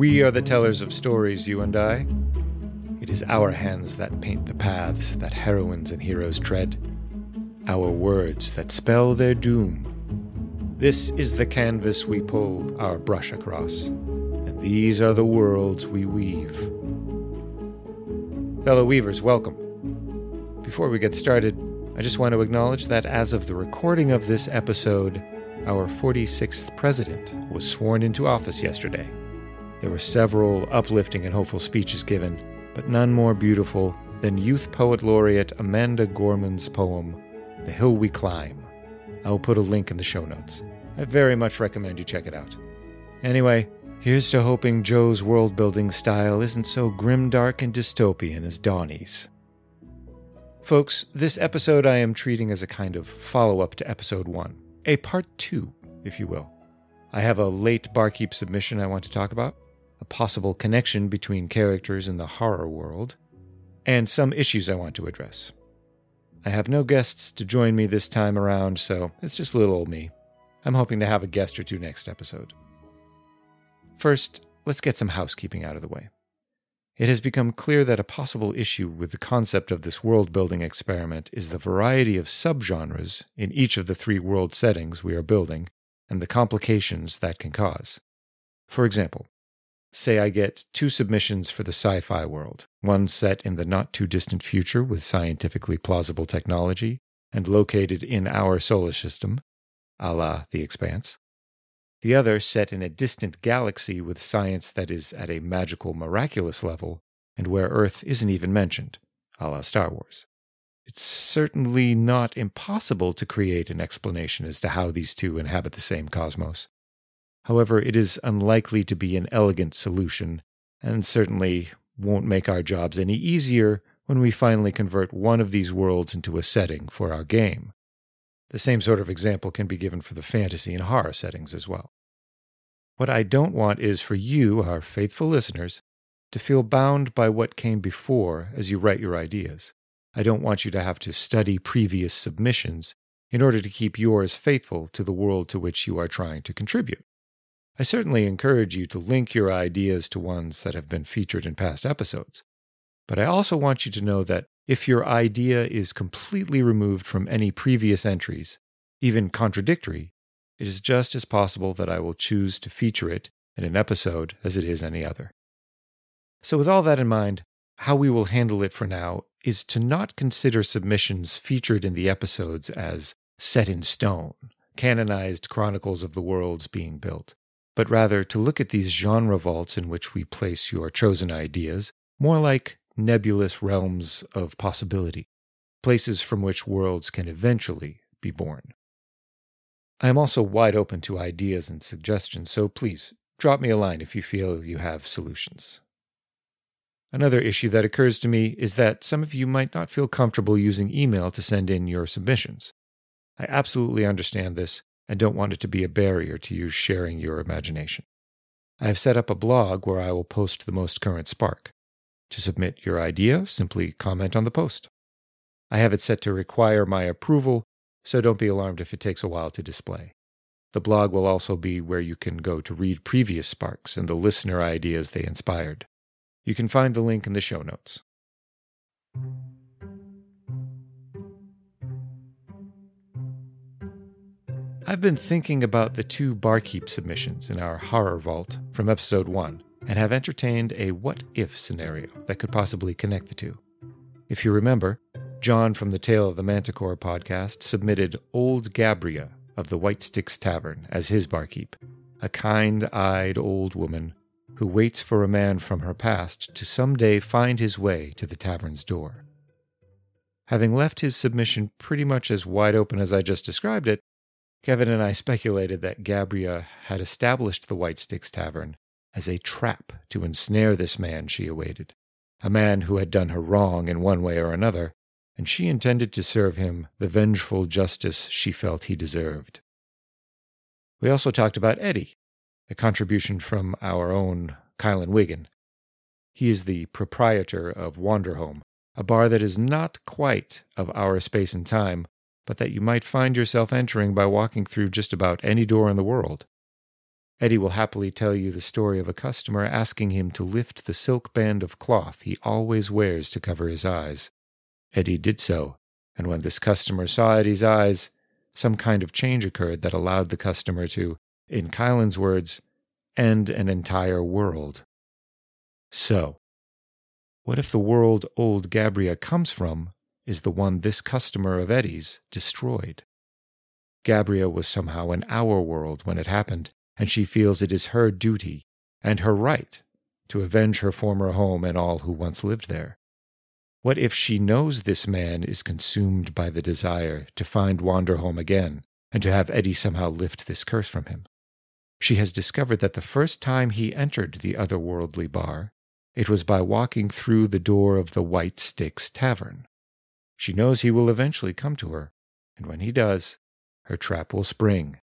We are the tellers of stories, you and I. It is our hands that paint the paths that heroines and heroes tread, our words that spell their doom. This is the canvas we pull our brush across, and these are the worlds we weave. Fellow weavers, welcome. Before we get started, I just want to acknowledge that as of the recording of this episode, our 46th president was sworn into office yesterday. There were several uplifting and hopeful speeches given, but none more beautiful than Youth Poet Laureate Amanda Gorman's poem, The Hill We Climb. I will put a link in the show notes. I very much recommend you check it out. Anyway, here's to hoping Joe's world building style isn't so grimdark and dystopian as Donnie's. Folks, this episode I am treating as a kind of follow up to episode 1, a part 2, if you will. I have a late barkeep submission I want to talk about possible connection between characters in the horror world, and some issues I want to address. I have no guests to join me this time around, so it's just little old me. I'm hoping to have a guest or two next episode. First, let's get some housekeeping out of the way. It has become clear that a possible issue with the concept of this world building experiment is the variety of subgenres in each of the three world settings we are building and the complications that can cause. For example, Say I get two submissions for the sci fi world, one set in the not too distant future with scientifically plausible technology and located in our solar system, a la The Expanse. The other set in a distant galaxy with science that is at a magical, miraculous level and where Earth isn't even mentioned, a la Star Wars. It's certainly not impossible to create an explanation as to how these two inhabit the same cosmos. However, it is unlikely to be an elegant solution, and certainly won't make our jobs any easier when we finally convert one of these worlds into a setting for our game. The same sort of example can be given for the fantasy and horror settings as well. What I don't want is for you, our faithful listeners, to feel bound by what came before as you write your ideas. I don't want you to have to study previous submissions in order to keep yours faithful to the world to which you are trying to contribute. I certainly encourage you to link your ideas to ones that have been featured in past episodes. But I also want you to know that if your idea is completely removed from any previous entries, even contradictory, it is just as possible that I will choose to feature it in an episode as it is any other. So, with all that in mind, how we will handle it for now is to not consider submissions featured in the episodes as set in stone, canonized chronicles of the worlds being built but rather to look at these genre vaults in which we place your chosen ideas more like nebulous realms of possibility, places from which worlds can eventually be born. I am also wide open to ideas and suggestions, so please drop me a line if you feel you have solutions. Another issue that occurs to me is that some of you might not feel comfortable using email to send in your submissions. I absolutely understand this I don't want it to be a barrier to you sharing your imagination. I have set up a blog where I will post the most current Spark. To submit your idea, simply comment on the post. I have it set to require my approval, so don't be alarmed if it takes a while to display. The blog will also be where you can go to read previous Sparks and the listener ideas they inspired. You can find the link in the show notes. I've been thinking about the two barkeep submissions in our horror vault from episode 1 and have entertained a what if scenario that could possibly connect the two. If you remember, John from the Tale of the Manticore podcast submitted Old Gabria of the White Sticks Tavern as his barkeep, a kind eyed old woman who waits for a man from her past to someday find his way to the tavern's door. Having left his submission pretty much as wide open as I just described it, Kevin and I speculated that Gabria had established the White Sticks Tavern as a trap to ensnare this man she awaited, a man who had done her wrong in one way or another, and she intended to serve him the vengeful justice she felt he deserved. We also talked about Eddie, a contribution from our own Kylan Wiggin. He is the proprietor of Wanderhome, a bar that is not quite of our space and time, but that you might find yourself entering by walking through just about any door in the world. Eddie will happily tell you the story of a customer asking him to lift the silk band of cloth he always wears to cover his eyes. Eddie did so, and when this customer saw Eddie's eyes, some kind of change occurred that allowed the customer to, in Kylan's words, end an entire world. So, what if the world old Gabria comes from is the one this customer of Eddie's destroyed? Gabrielle was somehow in our world when it happened, and she feels it is her duty and her right to avenge her former home and all who once lived there. What if she knows this man is consumed by the desire to find Wanderhome again and to have Eddie somehow lift this curse from him? She has discovered that the first time he entered the otherworldly bar, it was by walking through the door of the White Sticks Tavern. She knows he will eventually come to her, and when he does, her trap will spring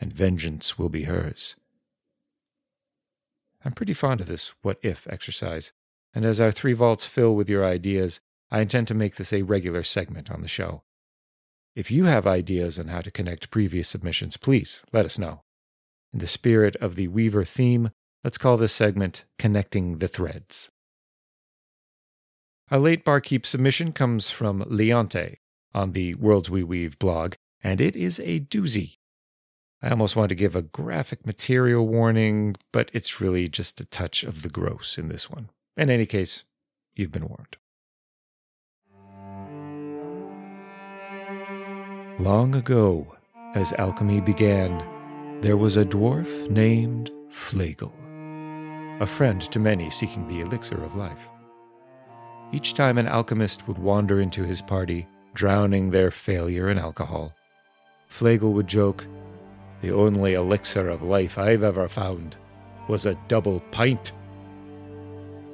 and vengeance will be hers. I'm pretty fond of this what if exercise, and as our three vaults fill with your ideas, I intend to make this a regular segment on the show. If you have ideas on how to connect previous submissions, please let us know. In the spirit of the Weaver theme, let's call this segment Connecting the Threads. A late barkeep submission comes from Leonte on the Worlds We Weave blog, and it is a doozy. I almost want to give a graphic material warning, but it's really just a touch of the gross in this one. In any case, you've been warned. Long ago, as alchemy began, there was a dwarf named Flegel, a friend to many seeking the elixir of life. Each time an alchemist would wander into his party, drowning their failure in alcohol, Flegel would joke, the only elixir of life I've ever found was a double pint.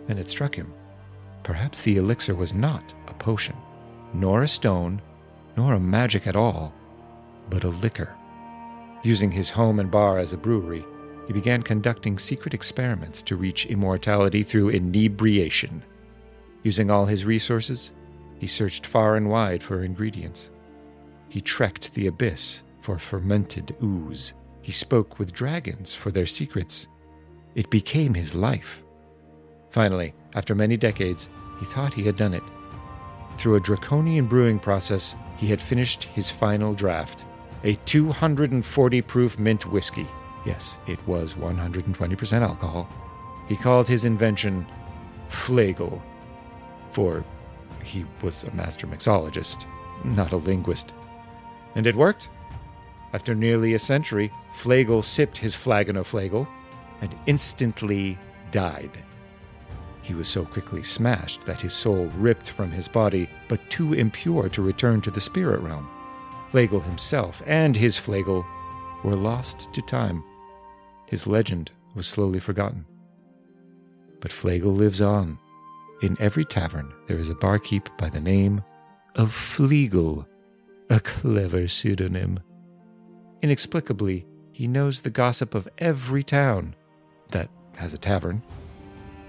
And it struck him. Perhaps the elixir was not a potion, nor a stone, nor a magic at all, but a liquor. Using his home and bar as a brewery, he began conducting secret experiments to reach immortality through inebriation. Using all his resources, he searched far and wide for ingredients. He trekked the abyss for fermented ooze. He spoke with dragons for their secrets. It became his life. Finally, after many decades, he thought he had done it. Through a draconian brewing process, he had finished his final draft a 240 proof mint whiskey. Yes, it was 120% alcohol. He called his invention Flegel, for he was a master mixologist, not a linguist. And it worked. After nearly a century, Flegel sipped his flagon of Flegel and instantly died. He was so quickly smashed that his soul ripped from his body, but too impure to return to the spirit realm. Flegel himself and his Flegel were lost to time. His legend was slowly forgotten. But Flegel lives on. In every tavern, there is a barkeep by the name of Flegel, a clever pseudonym. Inexplicably, he knows the gossip of every town that has a tavern.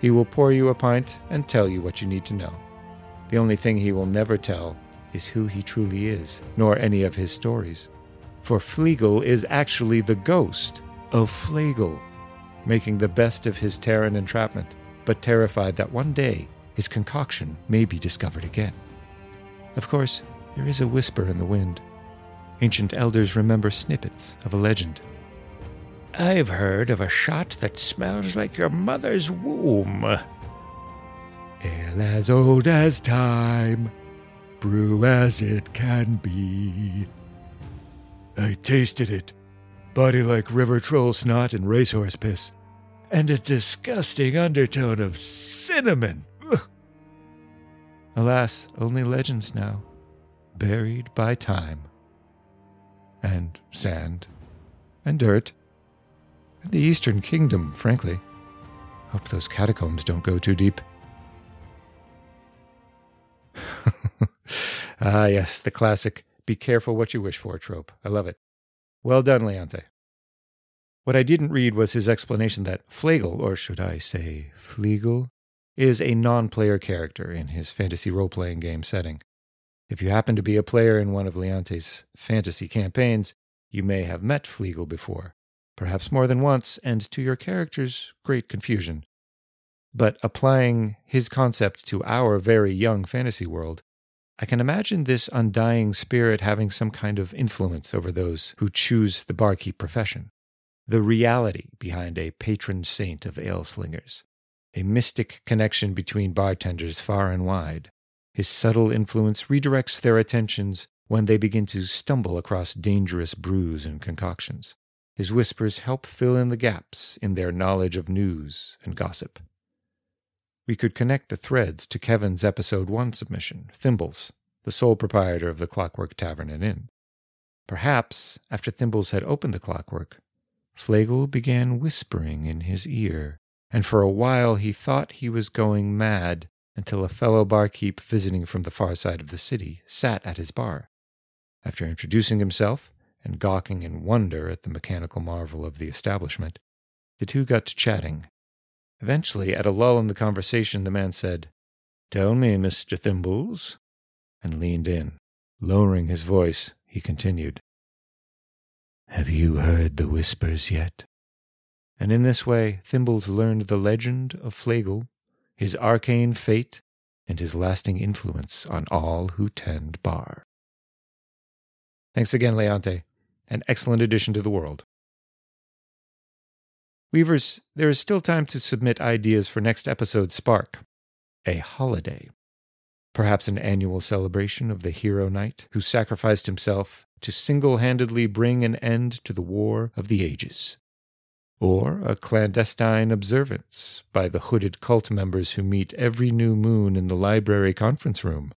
He will pour you a pint and tell you what you need to know. The only thing he will never tell is who he truly is, nor any of his stories. For Flegel is actually the ghost of Flegel, making the best of his Terran entrapment, but terrified that one day his concoction may be discovered again. Of course, there is a whisper in the wind Ancient elders remember snippets of a legend. I've heard of a shot that smells like your mother's womb. Ale as old as time, brew as it can be. I tasted it, body like river troll snot and racehorse piss, and a disgusting undertone of cinnamon. Alas, only legends now, buried by time and sand and dirt. And the Eastern Kingdom, frankly. Hope those catacombs don't go too deep. ah, yes, the classic be careful what you wish for trope. I love it. Well done, Leonte. What I didn't read was his explanation that Flegel, or should I say Flegel, is a non player character in his fantasy role playing game setting. If you happen to be a player in one of Leonte's fantasy campaigns, you may have met Flegel before. perhaps more than once, and to your character's great confusion. But applying his concept to our very young fantasy world, I can imagine this undying spirit having some kind of influence over those who choose the barkeep profession. The reality behind a patron saint of ale slingers, a mystic connection between bartenders far and wide. His subtle influence redirects their attentions when they begin to stumble across dangerous brews and concoctions. His whispers help fill in the gaps in their knowledge of news and gossip. We could connect the threads to Kevin's episode 1 submission, Thimbles, the sole proprietor of the Clockwork Tavern and Inn. Perhaps, after Thimbles had opened the clockwork, Flegel began whispering in his ear, and for a while he thought he was going mad until a fellow barkeep visiting from the far side of the city sat at his bar. After introducing himself and gawking in wonder at the mechanical marvel of the establishment, the two got to chatting. Eventually, at a lull in the conversation, the man said, Tell me, Mr. Thimbles, and leaned in. Lowering his voice, he continued, Have you heard the whispers yet? And in this way, Thimbles learned the legend of Flegel his arcane fate, and his lasting influence on all who tend bar. Thanks again, Leonte. An excellent addition to the world. Weavers, there is still time to submit ideas for next episode's Spark. A holiday. Perhaps an annual celebration of the hero knight who sacrificed himself to single handedly bring an end to the War of the Ages or a clandestine observance by the hooded cult members who meet every new moon in the library conference room,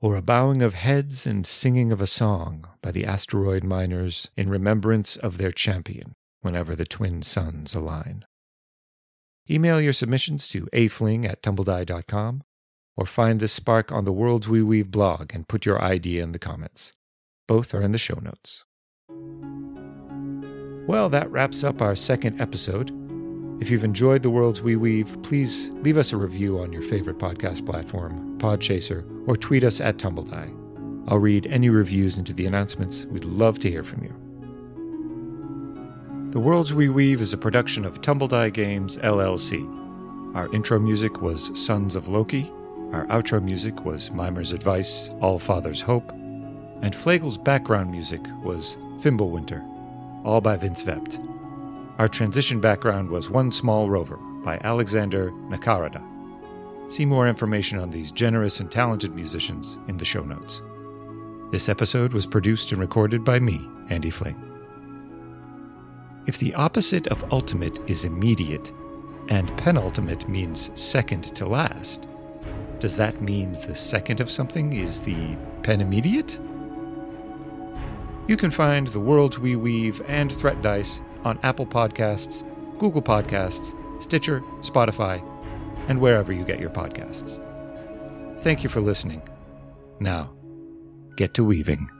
or a bowing of heads and singing of a song by the asteroid miners in remembrance of their champion whenever the twin suns align. Email your submissions to afling at tumbledie.com or find this spark on the Worlds We Weave blog and put your idea in the comments. Both are in the show notes. Well, that wraps up our second episode. If you've enjoyed the worlds we weave, please leave us a review on your favorite podcast platform, Podchaser, or tweet us at Tumbledie. I'll read any reviews into the announcements. We'd love to hear from you. The Worlds We Weave is a production of Tumbledie Games LLC. Our intro music was Sons of Loki. Our outro music was Mimer's Advice, All Father's Hope. And Flegel's background music was Thimblewinter all by Vindsvept. Our transition background was One Small Rover by Alexander Nakarada. See more information on these generous and talented musicians in the show notes. This episode was produced and recorded by me, Andy Fling. If the opposite of ultimate is immediate, and penultimate means second to last, does that mean the second of something is the penimmediate? You can find The Worlds We Weave and Threat Dice on Apple Podcasts, Google Podcasts, Stitcher, Spotify, and wherever you get your podcasts. Thank you for listening. Now, get to weaving.